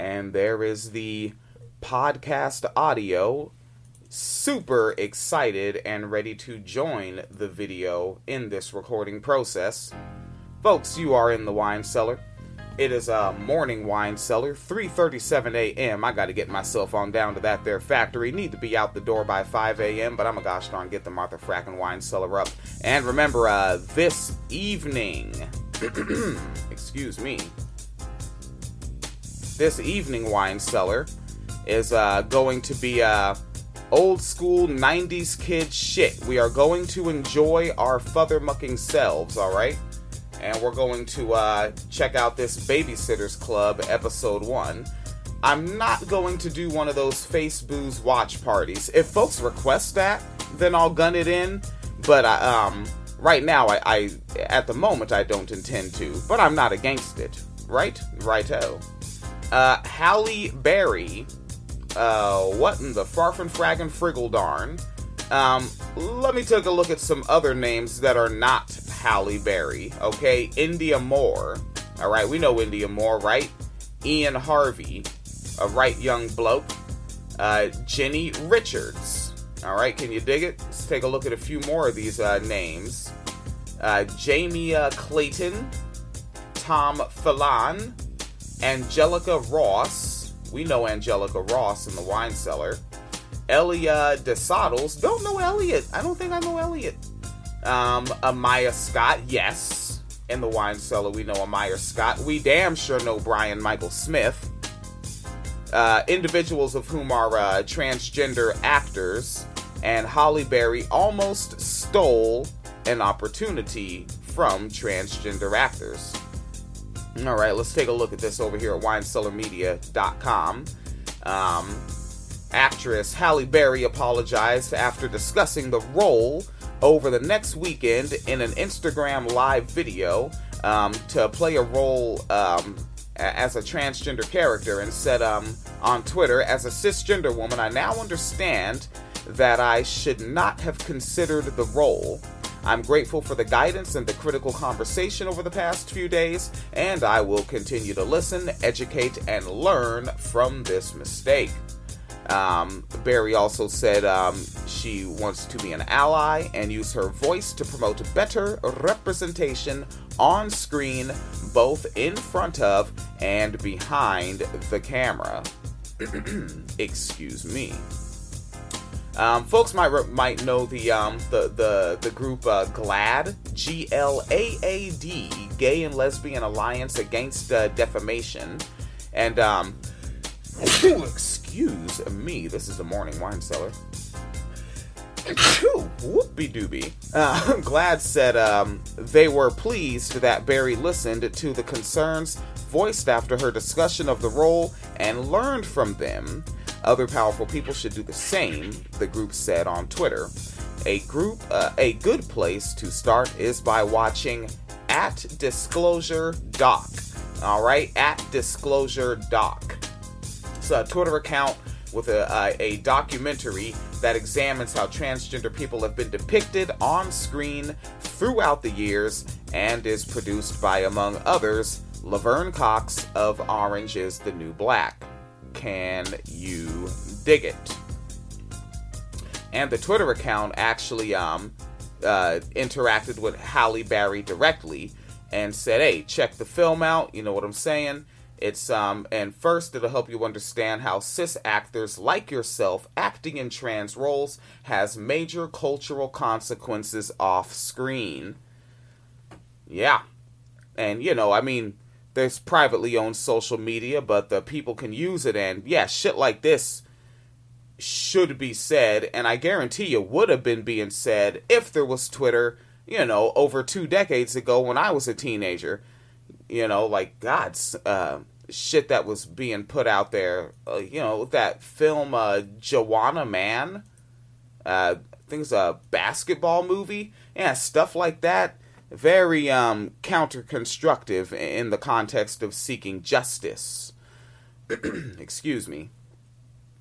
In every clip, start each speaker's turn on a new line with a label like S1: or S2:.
S1: and there is the podcast audio. Super excited and ready to join the video in this recording process. Folks, you are in the wine cellar. It is a morning wine cellar, 3:37 a.m. I got to get myself on down to that there factory. Need to be out the door by 5 a.m. But I'm a gosh darn get the Martha Frackin' wine cellar up. And remember, uh, this evening, excuse me, this evening wine cellar is uh, going to be uh, old school 90s kid shit. We are going to enjoy our further mucking selves, all right? and we're going to uh, check out this Babysitters Club episode one. I'm not going to do one of those face booze watch parties. If folks request that, then I'll gun it in. But I, um, right now, I, I, at the moment, I don't intend to. But I'm not against it. Right? Righto. Uh, Halle Berry. Uh, what in the farfin fraggin friggle darn? Um, let me take a look at some other names that are not Halle Berry. Okay, Indya Moore. All right, we know Indya Moore, right? Ian Harvie, a right young bloke. Uh, Jenny Richards. All right, can you dig it? Let's take a look at a few more of these uh, names. Uh, Jamie uh, Clayton, Tom Phelan, Angelica Ross. We know Angelica Ross in the wine cellar. Elia DeSottles. Don't know Elliot. I don't think I know Elliot. Um, Amaya Scott, yes. In the wine cellar, we know Amaya Scott. We damn sure know Brian Michael Smith. Uh, individuals of whom are uh, transgender actors, and Halle Berry almost stole an opportunity from transgender actors. All right, let's take a look at this over here at winecellarmedia.com. Um, actress Halle Berry apologized after discussing the role over the next weekend in an Instagram live video um, to play a role um, as a transgender character and said um, on Twitter, as a cisgender woman, I now understand that I should not have considered the role. I'm grateful for the guidance and the critical conversation over the past few days, and I will continue to listen, educate, and learn from this mistake. Um, Berry also said um, she wants to be an ally and use her voice to promote better representation on screen, both in front of and behind the camera. Excuse me. Um, folks might might know the um, the the the group uh, GLAAD G L A A D Gay and Lesbian Alliance Against uh, Defamation, and um, excuse me, this is the morning wine cellar. Whoopie doobie. Uh, GLAAD said um, they were pleased that Berry listened to the concerns voiced after her discussion of the role and learned from them. Other powerful people should do the same, the group said on Twitter. A group, uh, a good place to start is by watching at Disclosure Doc. All right, at Disclosure Doc. It's a Twitter account with a, a, a documentary that examines how transgender people have been depicted on screen throughout the years and is produced by, among others, Laverne Cox of Orange is the New Black. Can you dig it? And the Twitter account actually um, uh, interacted with Halle Berry directly and said, hey, check the film out. You know what I'm saying? It's um and first it'll help you understand how cis actors like yourself acting in trans roles has major cultural consequences off screen. Yeah. And you know, I mean, there's privately owned social media, but the people can use it and yeah, shit like this should be said and I guarantee you would have been being said if there was Twitter, you know, over 2 decades ago when I was a teenager you know, like God's uh, shit that was being put out there. Uh, you know, that film uh, Juwanna Man, Uh, it's a basketball movie. Yeah, stuff like that. Very um, counter-constructive in the context of seeking justice. Excuse me.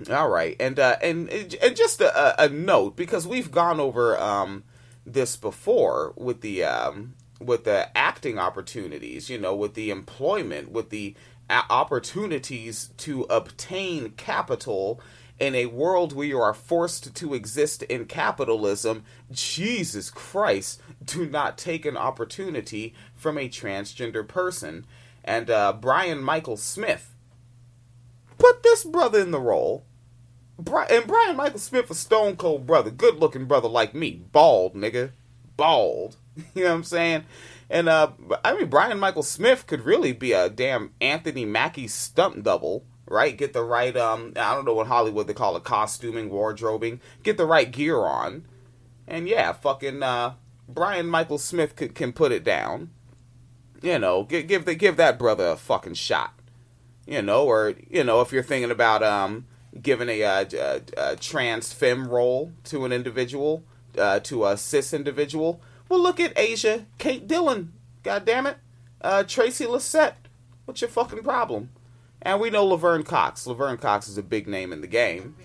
S1: All right, and uh, and and just a, a note because we've gone over um, this before with the um, with the acting opportunities, you know, with the employment, with the opportunities to obtain capital in a world where you are forced to exist in capitalism, Jesus Christ, do not take an opportunity from a transgender person. And uh, Brian Michael Smith put this brother in the role. and Brian Michael Smith, a stone cold brother, good looking brother like me, bald nigga, bald. You know what I'm saying? And uh, I mean, Brian Michael Smith could really be a damn Anthony Mackie stunt double right? Get the right um I don't know what Hollywood they call it, costuming, wardrobing. Get the right gear on. And yeah, fucking uh Brian Michael Smith could, can put it down. You know, give give the, give that brother a fucking shot. You know, or you know, if you're thinking about um giving a, uh, a, a trans femme role to an individual, uh, to a cis individual, well, look at Asia, Kate Dillon, God damn it, uh, Tracy Lysette. What's your fucking problem? And we know Laverne Cox. Laverne Cox is a big name in the game.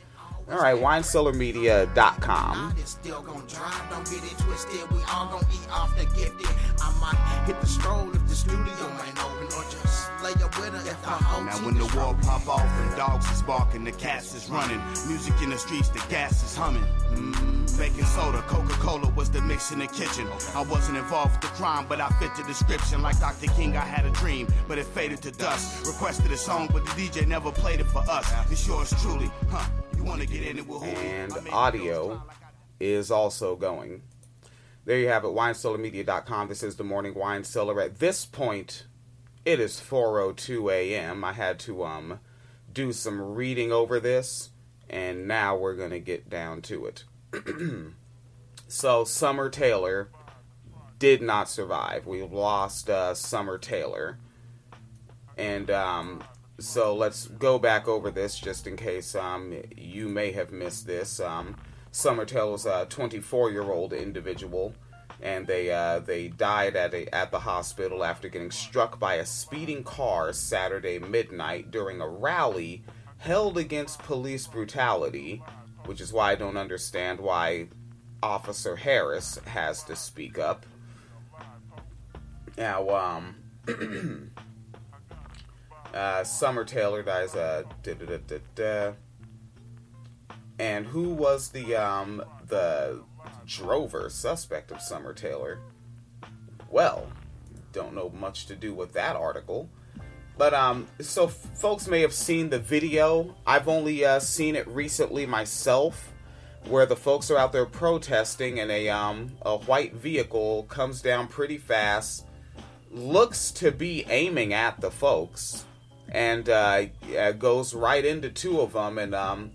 S1: All right, winecellarmedia.com. I might hit the stroll if the studio ain't open or just with her if I Now when the war pop off and dogs is barking, the cats is running. Music in the streets, the gas is humming. Mm, baking soda, Coca-Cola was the mix in the kitchen. I wasn't involved with the crime, but I fit the description. Like Dr. King, I had a dream, but it faded to dust. Requested a song, but the DJ never played it for us. It's yours truly, huh? You wanna get in it with who? And audio is also going. There you have it, winecellarmedia.com. This is the morning wine cellar. At this point, it is 4:02 a.m. I had to um do some reading over this, and now we're gonna get down to it. so Summer Taylor did not survive. We lost uh, Summer Taylor, and um, so let's go back over this just in case um, you may have missed this. Um, Summer tells a 24 year old individual, and they uh, they died at a, at the hospital after getting struck by a speeding car Saturday midnight during a rally held against police brutality, which is why I don't understand why Officer Harris has to speak up. Now, um. Uh, Summer Taylor dies. Uh, da, da, da, and who was the um, the drover suspect of Summer Taylor? Well, don't know much to do with that article. But um, so folks may have seen the video. I've only uh, seen it recently myself, where the folks are out there protesting, and a um a white vehicle comes down pretty fast, looks to be aiming at the folks, and uh, goes right into two of them and um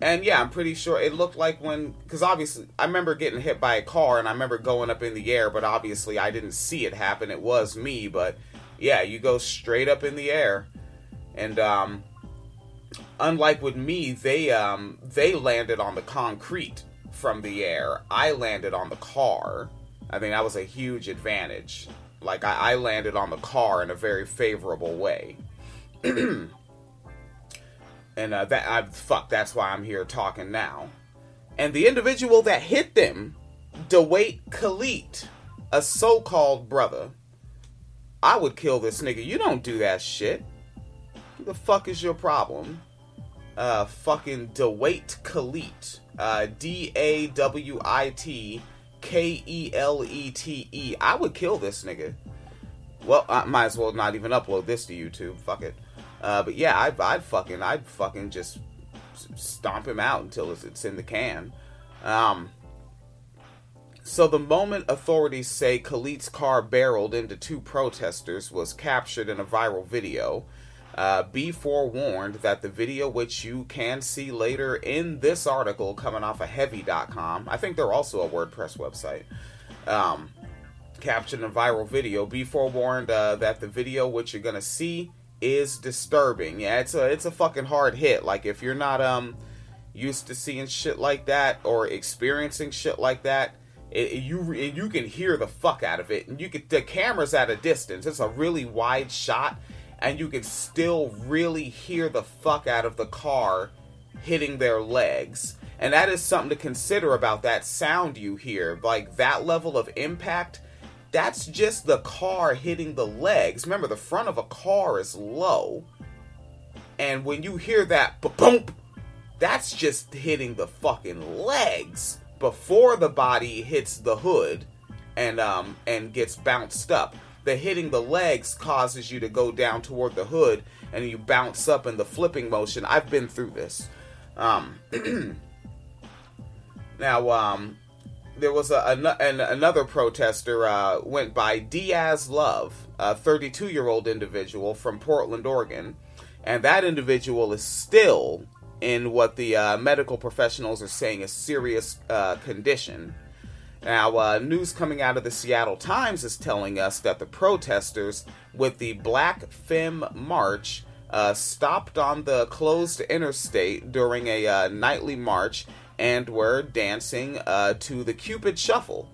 S1: and yeah i'm pretty sure it looked like when because obviously i remember getting hit by a car and i remember going up in the air but obviously i didn't see it happen. It was me but yeah you go straight up in the air. And um unlike with me they um they landed on the concrete from the air. I landed on the car. I think that was a huge advantage. Like I, I landed on the car in a very favorable way and uh, that I fuck. That's why I'm here talking now. And the individual that hit them, Dawit Kelete, a so-called brother. I would kill this nigga. You don't do that shit. Who the fuck is your problem? Uh, fucking Dawit Kelete. Uh, D A W I T K E L E T E. I would kill this nigga. Well, I might as well not even upload this to YouTube. Fuck it. Uh, but yeah, I'd, I'd fucking, I'd fucking just stomp him out until it's, in the can. Um, so the moment authorities say Kelete's car barreled into two protesters was captured in a viral video. Uh, be forewarned that the video, which you can see later in this article coming off of Heavy.com, I think they're also a WordPress website, um, captured in a viral video. Be forewarned uh, that the video, which you're going to see, is disturbing. Yeah, it's a it's a fucking hard hit. Like if you're not um used to seeing shit like that or experiencing shit like that, it, it, you it, you can hear the fuck out of it, and you can the camera's at a distance. It's a really wide shot, and you can still really hear the fuck out of the car hitting their legs. And that is something to consider about that sound you hear. Like that level of impact that's just the car hitting the legs. Remember, the front of a car is low. And when you hear that boom, that's just hitting the fucking legs before the body hits the hood and um and gets bounced up. The hitting the legs causes you to go down toward the hood and you bounce up in the flipping motion. I've been through this. Um now um there was a, a an, another protester uh, went by Diaz Love, a 32 year old individual from Portland, Oregon, and that individual is still in what the uh, medical professionals are saying is serious uh, condition. Now, uh, news coming out of the Seattle Times is telling us that the protesters with the Black Femme March uh, stopped on the closed interstate during a uh, nightly march and were dancing uh, to the Cupid Shuffle.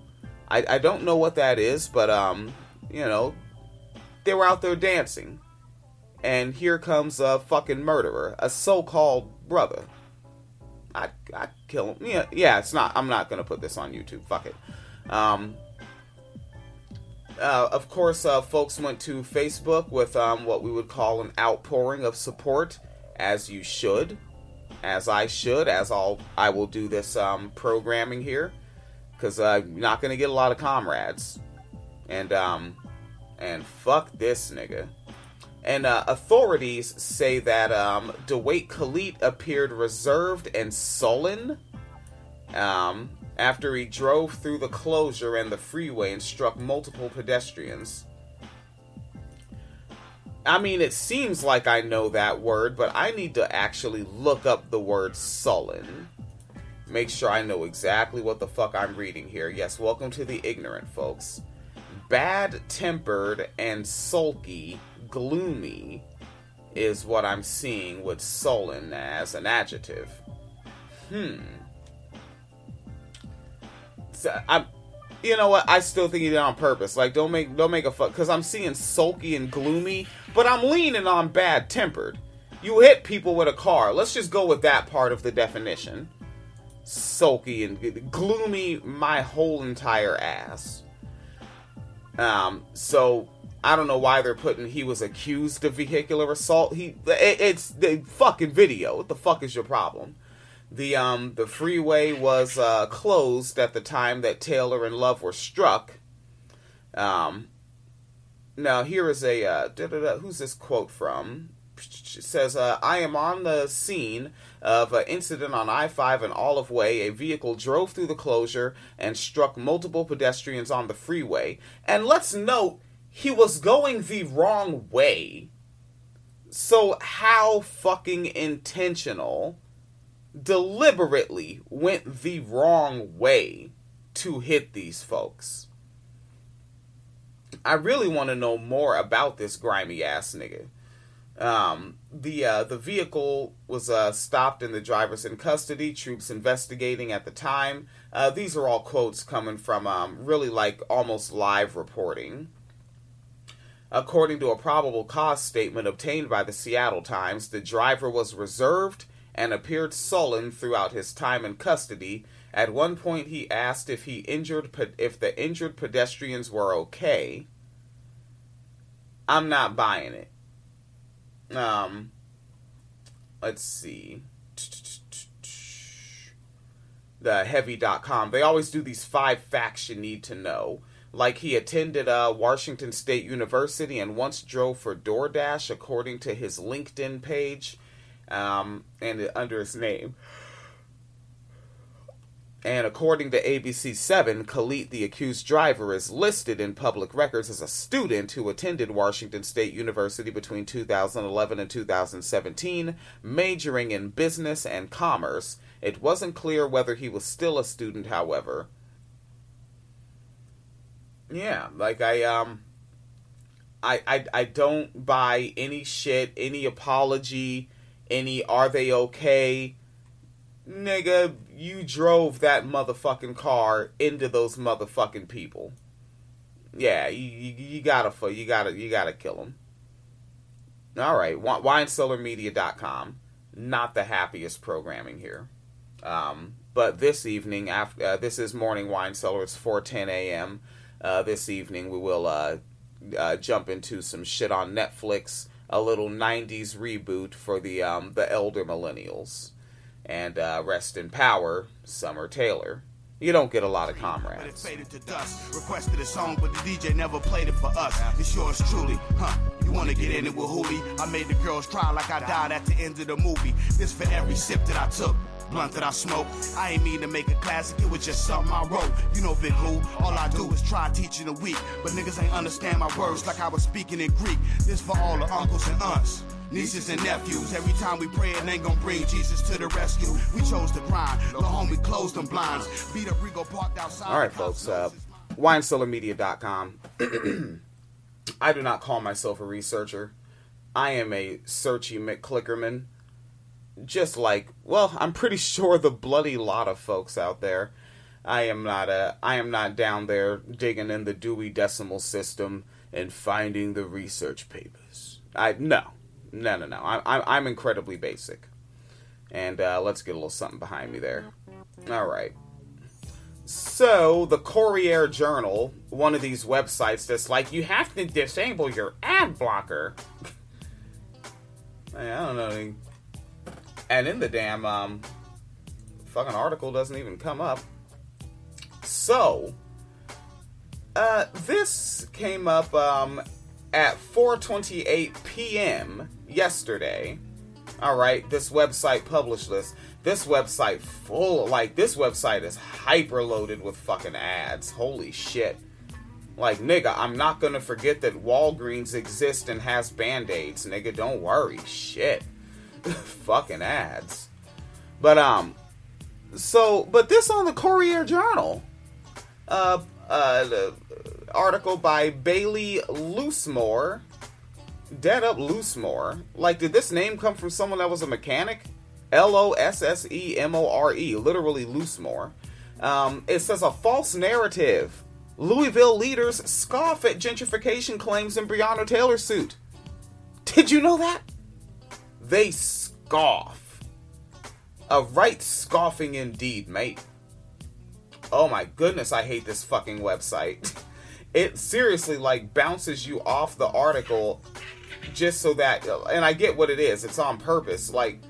S1: I, I don't know what that is, but um, you know, they were out there dancing, and here comes a fucking murderer, a so-called brother. I I kill him. Yeah, yeah. It's not. I'm not gonna put this on YouTube. Fuck it. Um, uh, of course, uh, folks went to Facebook with um, what we would call an outpouring of support, as you should as I should, as I'll I will do this um, programming here, because I'm not gonna get a lot of comrades, and um, and fuck this nigga. And uh, authorities say that um, Dawit Kelete appeared reserved and sullen um, after he drove through the closure and the freeway and struck multiple pedestrians. I mean, it seems like I know that word, but I need to actually look up the word sullen. Make sure I know exactly what the fuck I'm reading here. Yes, welcome to the ignorant, folks. Bad tempered and sulky, gloomy is what I'm seeing with sullen as an adjective. Hmm. I'm, you know what? I still think he did on purpose. Like, don't make don't make a fuck because I'm seeing sulky and gloomy, but I'm leaning on bad tempered. You hit people with a car. Let's just go with that part of the definition. Sulky and gloomy, my whole entire ass. Um, so I don't know why they're putting he was accused of vehicular assault. He it, it's the fucking video. What the fuck is your problem? The um the freeway was uh, closed at the time that Taylor and Love were struck. Um, now here is a uh, who's this quote from? It says, uh, "I am on the scene of an incident on I-5 and Olive Way. A vehicle drove through the closure and struck multiple pedestrians on the freeway. And let's note, he was going the wrong way. So how fucking intentional?" Deliberately went the wrong way to hit these folks. I really want to know more about this grimy ass nigga. Um, the uh, the vehicle was uh, stopped and the driver's in custody. Troops investigating at the time. Uh, these are all quotes coming from um, really like almost live reporting. According to a probable cause statement obtained by the Seattle Times, the driver was reserved and appeared sullen throughout his time in custody. At one point, he asked if he injured if the injured pedestrians were okay. I'm not buying it. Um, let's see. The heavy.com. They always do these five facts you need to know. Like he attended uh, Washington State University and once drove for DoorDash, according to his LinkedIn page um, and under his name. And according to ABC 7, Kelete, the accused driver, is listed in public records as a student who attended Washington State University between 2011 and 2017, majoring in business and commerce. It wasn't clear whether he was still a student, however. Yeah, like I um I I I don't buy any shit, any apology, any are they okay? Nigga, you drove that motherfucking car into those motherfucking people. Yeah, you, you, you gotta you gotta you gotta kill them. All right, winecellarmedia.com. Not the happiest programming here. Um, but this evening, after uh, this is morning wine cellar. It's 4:10 a.m. uh, this evening we will uh, uh, jump into some shit on Netflix, a little '90s reboot for the um, the elder millennials, and uh, rest in power, Summer Taylor. You don't get a lot of comrades. But it faded to dust. Requested a song, but the DJ never played it for us. It's yours truly, huh? You wanna get in it with Hooli? I made the girls cry like I died at the end of the movie. This for every sip that I took blunt that I smoke. I ain't mean to make a classic, it was just something I wrote. You know, Big Lou, all I do is try teaching a week. But niggas ain't understand my words like I was speaking in Greek. This for all the uncles and aunts. Nieces and nephews, every time we pray, it ain't gonna bring Jesus to the rescue. We chose to grind, the homie closed them blinds. Beat up Rigo parked outside. All right, folks, uh, winecellarmedia.com. I do not call myself a researcher. I am a searchy McClickerman just like well i'm pretty sure the bloody lot of folks out there. I am not a i am not down there digging in the dewey decimal system and finding the research papers. I no no no no. I'm, I'm incredibly basic. And uh, let's get a little something behind me there. All right. So the courier journal one of these websites that's like you have to disable your ad blocker. I don't know and in the damn um, fucking article doesn't even come up. So, uh, this came up um, at 4:28 p.m. yesterday. All right, this website published this. This website full like this website is hyper loaded with fucking ads. Holy shit. Like, nigga, I'm not gonna forget that Walgreens exists and has band aids, nigga. Don't worry. Shit. fucking ads. But um, so but this on the Courier Journal, uh, uh, the article by Bailey Loosemore, dead up Loosemore. Like, did this name come from someone that was a mechanic? L O S S E M O R E, literally Loosemore. Um, it says a false narrative. Louisville leaders scoff at gentrification claims in Breonna Taylor suit. Did you know that? They scoff. A right scoffing indeed, mate. Oh my goodness, I hate this fucking website. It seriously like bounces you off the article just so that and I get what it is. It's on purpose like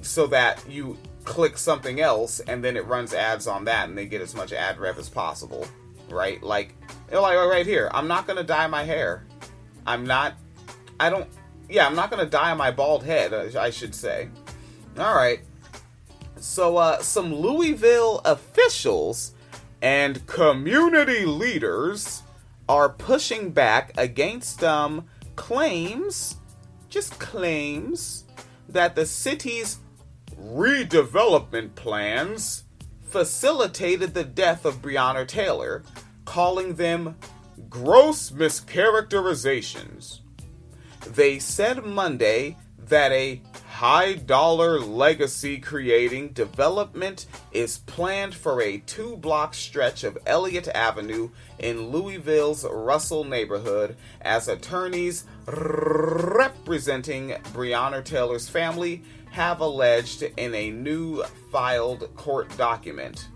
S1: so that you click something else and then it runs ads on that and they get as much ad rev as possible, right? Like like oh, right here, I'm not going to dye my hair. I'm not I don't yeah, I'm not gonna dye my bald head. I should say. All right. So, uh, some Louisville officials and community leaders are pushing back against um, claims, just claims, that the city's redevelopment plans facilitated the death of Breonna Taylor, calling them gross mischaracterizations. They said Monday that a high dollar legacy creating development is planned for a two block stretch of Elliott Avenue in Louisville's Russell neighborhood as attorneys representing Breonna Taylor's family have alleged in a new filed court document.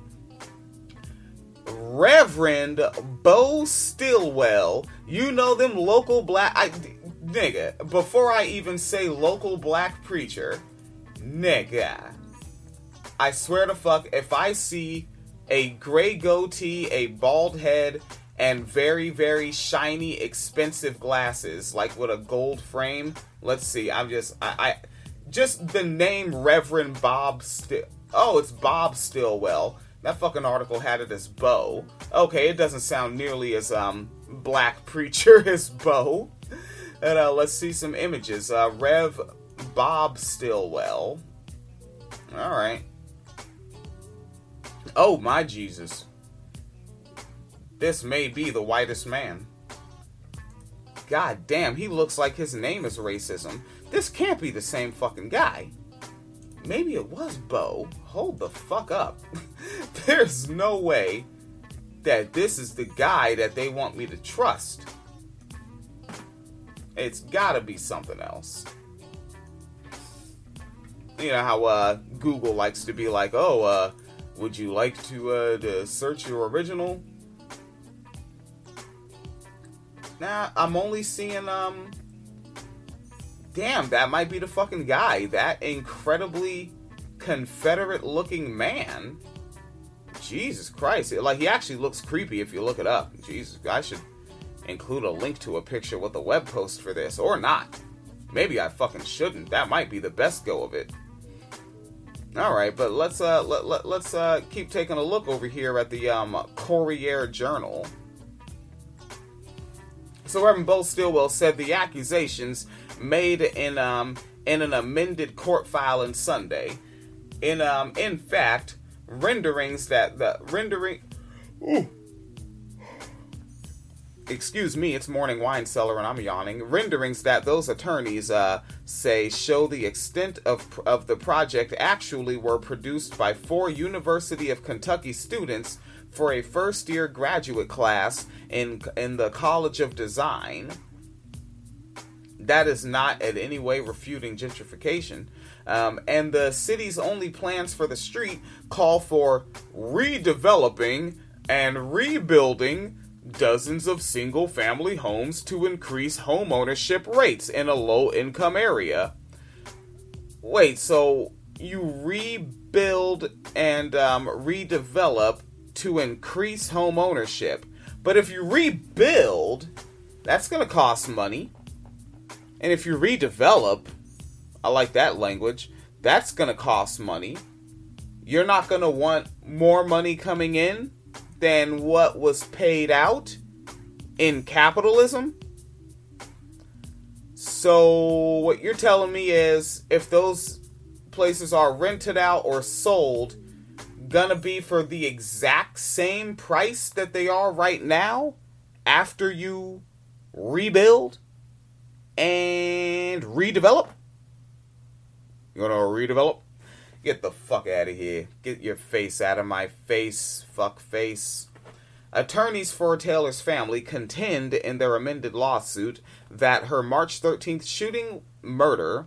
S1: Reverend Bo Stillwell, you know them local black. I, nigga, before I even say local black preacher, nigga, I swear to fuck, if I see a gray goatee, a bald head, and very, very shiny, expensive glasses, like with a gold frame, let's see, I'm just, I, I just the name Reverend Bob Still. Oh, it's Bob Stillwell. That fucking article had it as Bo. Okay, it doesn't sound nearly as um black preacher as Bo. And uh, let's see some images. Uh, Rev Bob Stillwell. All right. Oh, my Jesus. This may be the whitest man. God damn, he looks like his name is racism. This can't be the same fucking guy. Maybe it was Bo. Hold the fuck up. There's no way that this is the guy that they want me to trust. It's gotta be something else. You know how uh, Google likes to be like, oh, uh, would you like to, uh, to search your original? Nah, I'm only seeing um. Damn, that might be the fucking guy. That incredibly Confederate-looking man. Jesus Christ! Like he actually looks creepy if you look it up. Jesus, I should include a link to a picture with a web post for this, or not. Maybe I fucking shouldn't. That might be the best go of it. All right, but let's uh let, let, let's uh keep taking a look over here at the um Courier Journal. So Reverend Bo Stillwell said the accusations made in um in an amended court file on Sunday, in um in fact renderings that the rendering. Ooh, excuse me, it's morning wine cellar and I'm yawning. Renderings that those attorneys uh, say show the extent of of the project actually were produced by four University of Kentucky students for a first year graduate class in in the College of Design. That is not in any way refuting gentrification. Um, and the city's only plans for the street call for redeveloping and rebuilding dozens of single family homes to increase home ownership rates in a low income area. Wait, so you rebuild and um, redevelop to increase home ownership. But if you rebuild, that's going to cost money. And if you redevelop, I like that language, that's going to cost money. You're not going to want more money coming in than what was paid out in capitalism. So, what you're telling me is if those places are rented out or sold, gonna be for the exact same price that they are right now after you rebuild and redevelop? You gonna redevelop? Get the fuck out of here. Get your face out of my face, fuck face. Attorneys for Taylor's family contend in their amended lawsuit that her March 13th shooting murder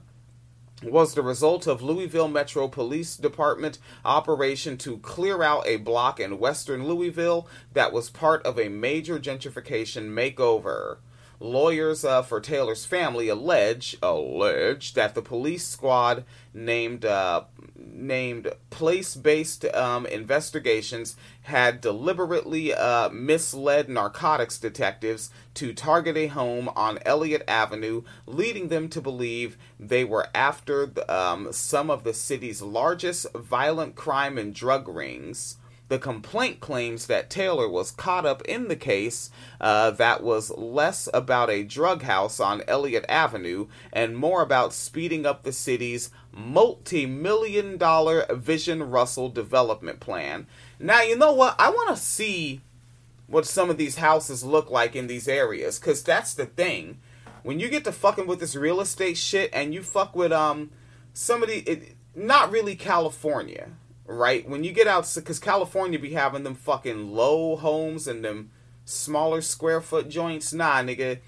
S1: was the result of Louisville Metro Police Department operation to clear out a block in western Louisville that was part of a major gentrification makeover. Lawyers uh, for Taylor's family allege allege that the police squad named uh, named Place Based um, Investigations had deliberately uh, misled narcotics detectives to target a home on Elliott Avenue, leading them to believe they were after the, um, some of the city's largest violent crime and drug rings. The complaint claims that Taylor was caught up in the case uh, that was less about a drug house on Elliott Avenue and more about speeding up the city's multi million dollar Vision Russell development plan. Now, you know what? I want to see what some of these houses look like in these areas because that's the thing. When you get to fucking with this real estate shit and you fuck with um somebody, it, not really California right? When you get out, because California be having them fucking low homes and them smaller square foot joints. Nah, nigga.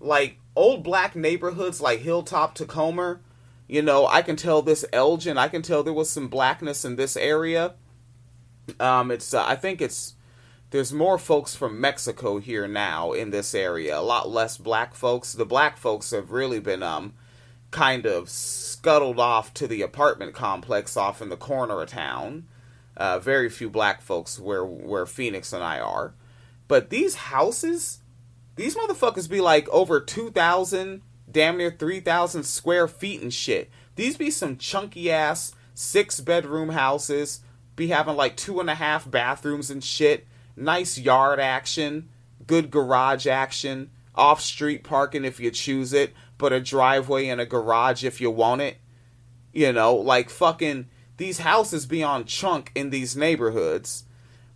S1: Like old black neighborhoods like Hilltop, Tacoma. You know, I can tell this Elgin. I can tell there was some blackness in this area. Um, it's uh, I think it's there's more folks from Mexico here now in this area. A lot less black folks. The black folks have really been um kind of scuttled off to the apartment complex off in the corner of town. Uh, very few black folks where where Phoenix and I are, but these houses, these motherfuckers be like over two thousand, damn near three thousand square feet and shit. These be some chunky ass six bedroom houses. Be having like two and a half bathrooms and shit. Nice yard action, good garage action, off street parking if you choose it but a driveway and a garage if you want it. You know, like fucking these houses be on chunk in these neighborhoods,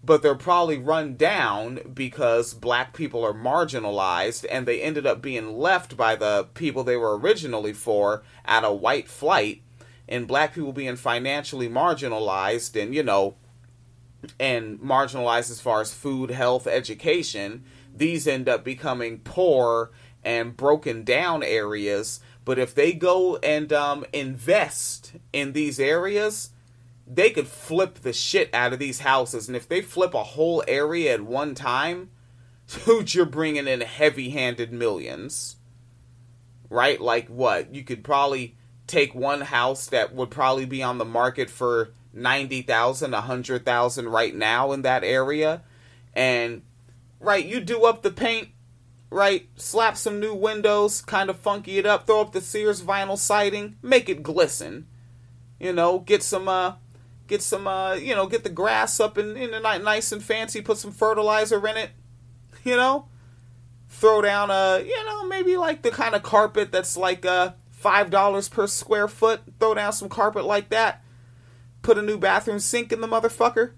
S1: but they're probably run down because black people are marginalized and they ended up being left by the people they were originally for at a white flight and black people being financially marginalized and you know and marginalized as far as food, health, education, these end up becoming poor and broken down areas. But if they go and um, invest in these areas, they could flip the shit out of these houses. And if they flip a whole area at one time, dude, you're bringing in heavy-handed millions, right? Like what? You could probably take one house that would probably be on the market for ninety thousand, a hundred thousand right now in that area, and right, you do up the paint, right? Slap some new windows, kind of funky it up, throw up the Sears vinyl siding, make it glisten. You know, get some uh get some uh you know, get the grass up in in a nice and fancy, put some fertilizer in it. You know? Throw down a, you know, maybe like the kind of carpet that's like uh $5 per square foot. Throw down some carpet like that. Put a new bathroom sink in the motherfucker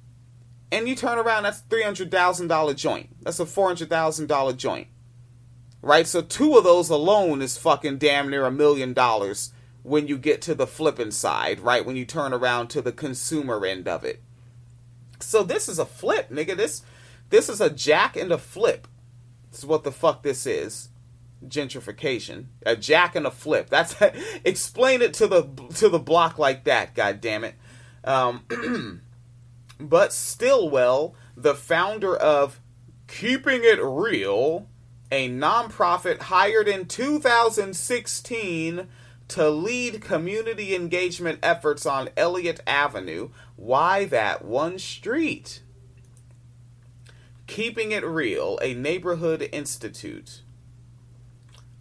S1: and you turn around, that's three hundred thousand dollar joint. That's a four hundred thousand dollar joint, right? So two of those alone is fucking damn near a million dollars when you get to the flipping side, right? When you turn around to the consumer end of it. So this is a flip, nigga. This this is a jack and a flip. This is what the fuck this is. Gentrification. A jack and a flip. That's explain it to the to the block like that. God damn it. Um, But Stillwell, the founder of Keeping It Real, a nonprofit hired in 2016 to lead community engagement efforts on Elliott Avenue. Why that one street? Keeping It Real, a neighborhood institute.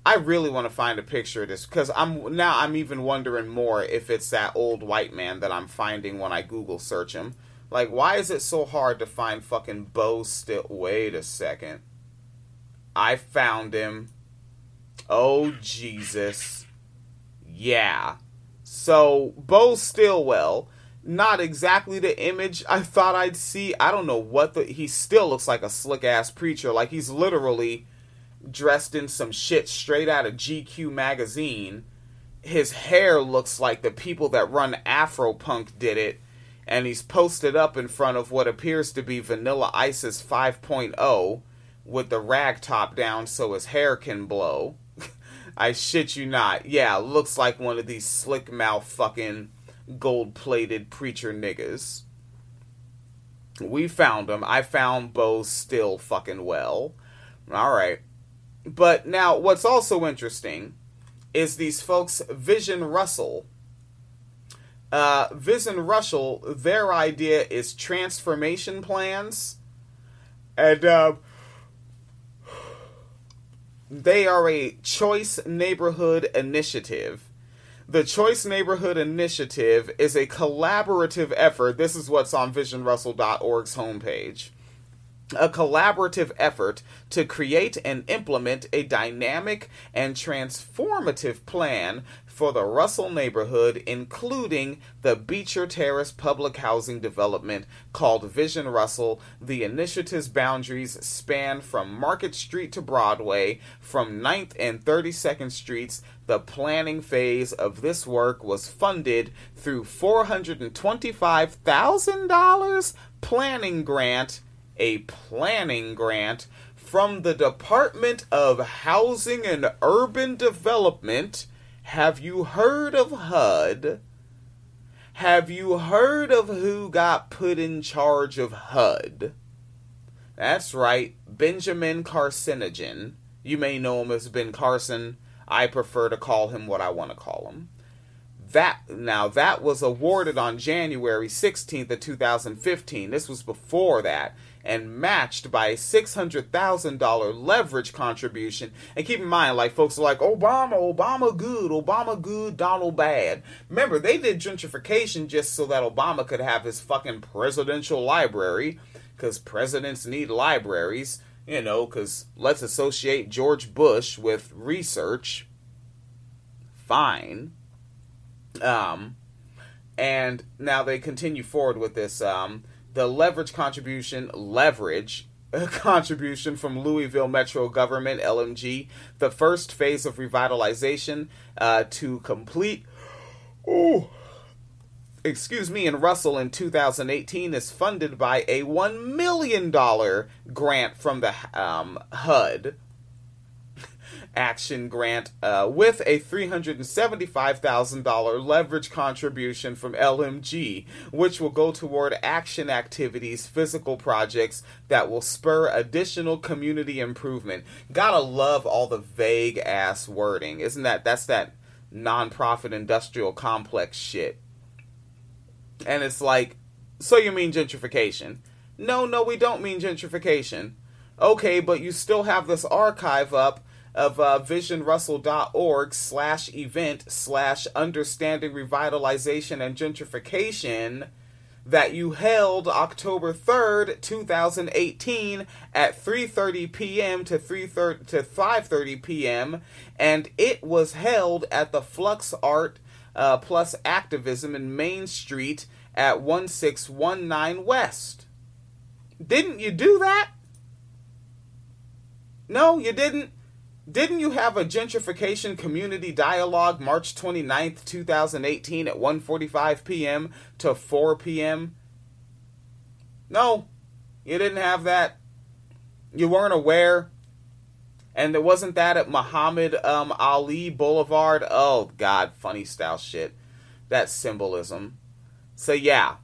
S1: I really want to find a picture of this because I'm now I'm even wondering more if it's that old white man that I'm finding when I Google search him. Like, why is it so hard to find fucking Bo Still? Wait a second. I found him. Oh, Jesus. Yeah. So, Bo Stillwell, not exactly the image I thought I'd see. I don't know what the. He still looks like a slick ass preacher. Like, he's literally dressed in some shit straight out of GQ magazine. His hair looks like the people that run Afropunk did it and he's posted up in front of what appears to be Vanilla Ice's 5.0 with the rag top down so his hair can blow. I shit you not. Yeah, looks like one of these slick mouth fucking gold plated preacher niggas. We found him. I found Bo still fucking well. Alright. But now, what's also interesting is these folks, Vision Russell, uh, and Russell, their idea is transformation plans, and uh, they are a choice neighborhood initiative. The Choice Neighborhood Initiative is a collaborative effort. This is what's on visionrussell.org's homepage a collaborative effort to create and implement a dynamic and transformative plan for the Russell neighborhood, including the Beecher Terrace public housing development called Vision Russell. The initiative's boundaries span from Market Street to Broadway, from 9th and 32nd Streets. The planning phase of this work was funded through $425,000 planning grant, a planning grant from the Department of Housing and Urban Development have you heard of HUD? Have you heard of who got put in charge of HUD? That's right, Benjamin Carcinogen. You may know him as Ben Carson. I prefer to call him what I want to call him. That now that was awarded on January 16th of 2015. This was before that and matched by a $600,000 leverage contribution. And keep in mind, like, folks are like, Obama, Obama good, Obama good, Donald bad. Remember, they did gentrification just so that Obama could have his fucking presidential library, because presidents need libraries, you know, because let's associate George Bush with research. Fine. Um, and now they continue forward with this. Um, the leverage contribution, leverage contribution from Louisville Metro Government, LMG, the first phase of revitalization uh, to complete. Oh, excuse me, in Russell in 2018 is funded by a $1 million grant from the um, HUD. Action grant uh, with a $375,000 leverage contribution from LMG, which will go toward action activities, physical projects that will spur additional community improvement. Gotta love all the vague ass wording. Isn't that? That's that nonprofit industrial complex shit. And it's like, so you mean gentrification? No, no, we don't mean gentrification. Okay, but you still have this archive up of uh, visionrussell.org slash event slash understanding revitalization and gentrification that you held October 3rd, 2018 at 3:30 p.m. to 3:30 to 5:30 p.m. and it was held at the Flux Art uh, Plus Activism in Main Street at 1619 West. Didn't you do that? No, you didn't. Didn't you have a gentrification community dialogue March 29th, 2018 at 1:45 p.m. to 4 p.m.? No. You didn't have that. You weren't aware. And there wasn't that at Muhammad um, Ali Boulevard. Oh god, funny style shit. That symbolism. So yeah,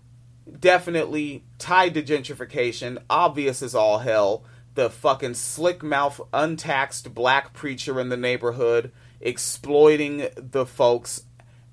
S1: definitely tied to gentrification, obvious as all hell the fucking slick mouth, untaxed black preacher in the neighborhood exploiting the folks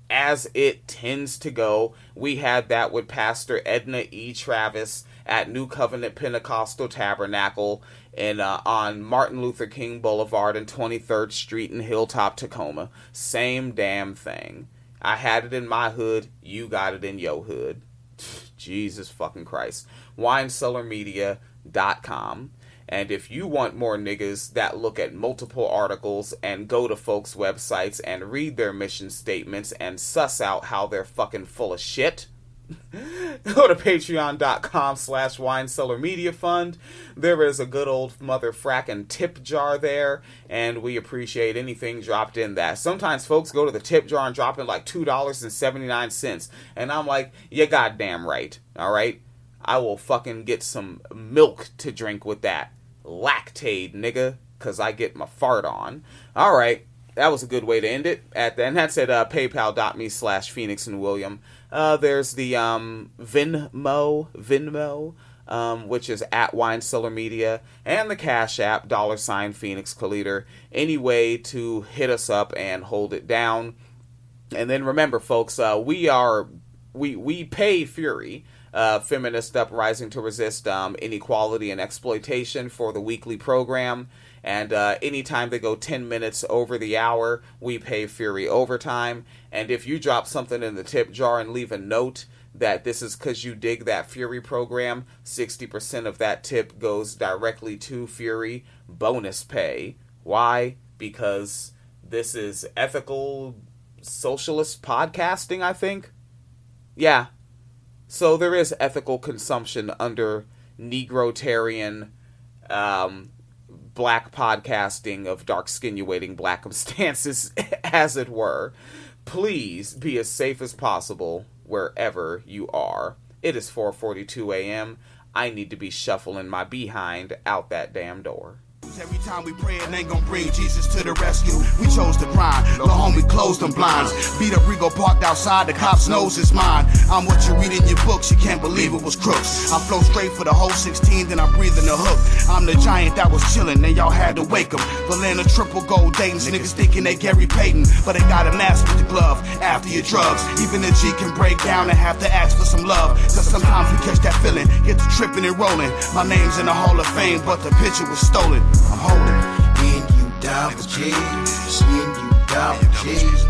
S1: as it tends to go. We had that with Pastor Edna E. Travis at New Covenant Pentecostal Tabernacle in uh, on Martin Luther King Boulevard and 23rd Street in Hilltop, Tacoma. Same damn thing. I had it in my hood, you got it in your hood. Jesus fucking Christ. WineCellarMedia.com. And if you want more niggas that look at multiple articles and go to folks' websites and read their mission statements and suss out how they're fucking full of shit, go to patreon.com slash wine cellar media fund there is a good old mother frackin' tip jar there and we appreciate anything dropped in that. Sometimes folks go to the tip jar and drop in like $2.79 and i'm like you goddamn right all right? I will fucking get some milk to drink with that lactate, nigga, because I get my fart on. All right, that was a good way to end it. At the, and that's at uh, paypal.me slash Phoenix and William. Uh, there's the um, Venmo, Venmo, um, which is at Wine Cellar Media, and the Cash App, dollar sign Phoenix Caliter. Any way to hit us up and hold it down. And then remember, folks, uh, we are we we pay Fury uh, feminist uprising to resist um, inequality and exploitation for the weekly program. And uh, anytime they go 10 minutes over the hour, we pay Fury overtime. And if you drop something in the tip jar and leave a note that this is because you dig that Fury program, 60% of that tip goes directly to Fury bonus pay. Why? Because this is ethical socialist podcasting, I think. Yeah, so there is ethical consumption under Negrotarian, um, black podcasting of dark skinuating black stances, as it were. Please be as safe as possible wherever you are. It is 4:42 a.m. I need to be shuffling my behind out that damn door. Every time we pray, it ain't gonna bring Jesus to the rescue. We chose to grind. The homie closed them blinds. Beat up Rigo parked outside, the cops knows it's mine. I'm what you read in your books, you can't believe it was crooks. I flow straight for the whole 16, then I breathe in the hook. I'm the giant that was chillin', and y'all had to wake him. Valana triple gold dating, niggas thinking they Gary Payton, but they got a mask with the glove after your drugs. Even the G can break down and have to ask for some love. Cause sometimes we catch that feeling, get to tripping and rolling. My name's in the Hall of Fame, but the picture was stolen. I'm holding. In you double G, In you double G's.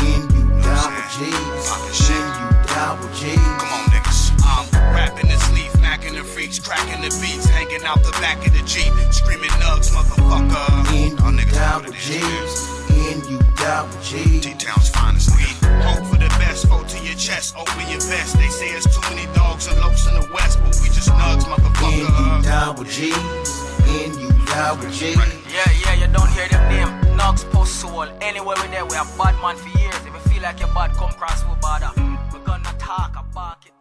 S1: In you double G's. In you double G's. Come on, niggas. I'm rapping this leaf, macking the freaks, cracking the beats, hanging out the back of the Jeep, screaming nugs, motherfucker. In you double G's. In you double G. G-Town's finest. We hope for the best, fold to your chest, open your vest. They say it's too many dogs and lopes in the west, but we just nugs, motherfucker. N-U-double-G, N-U-double-G. In you die with G. Yeah, yeah, you don't hear them name. Nugs post soul. Anywhere we're there, we are bad man for
S2: years. If you feel like you're bad, come cross with bother. We're gonna talk about it.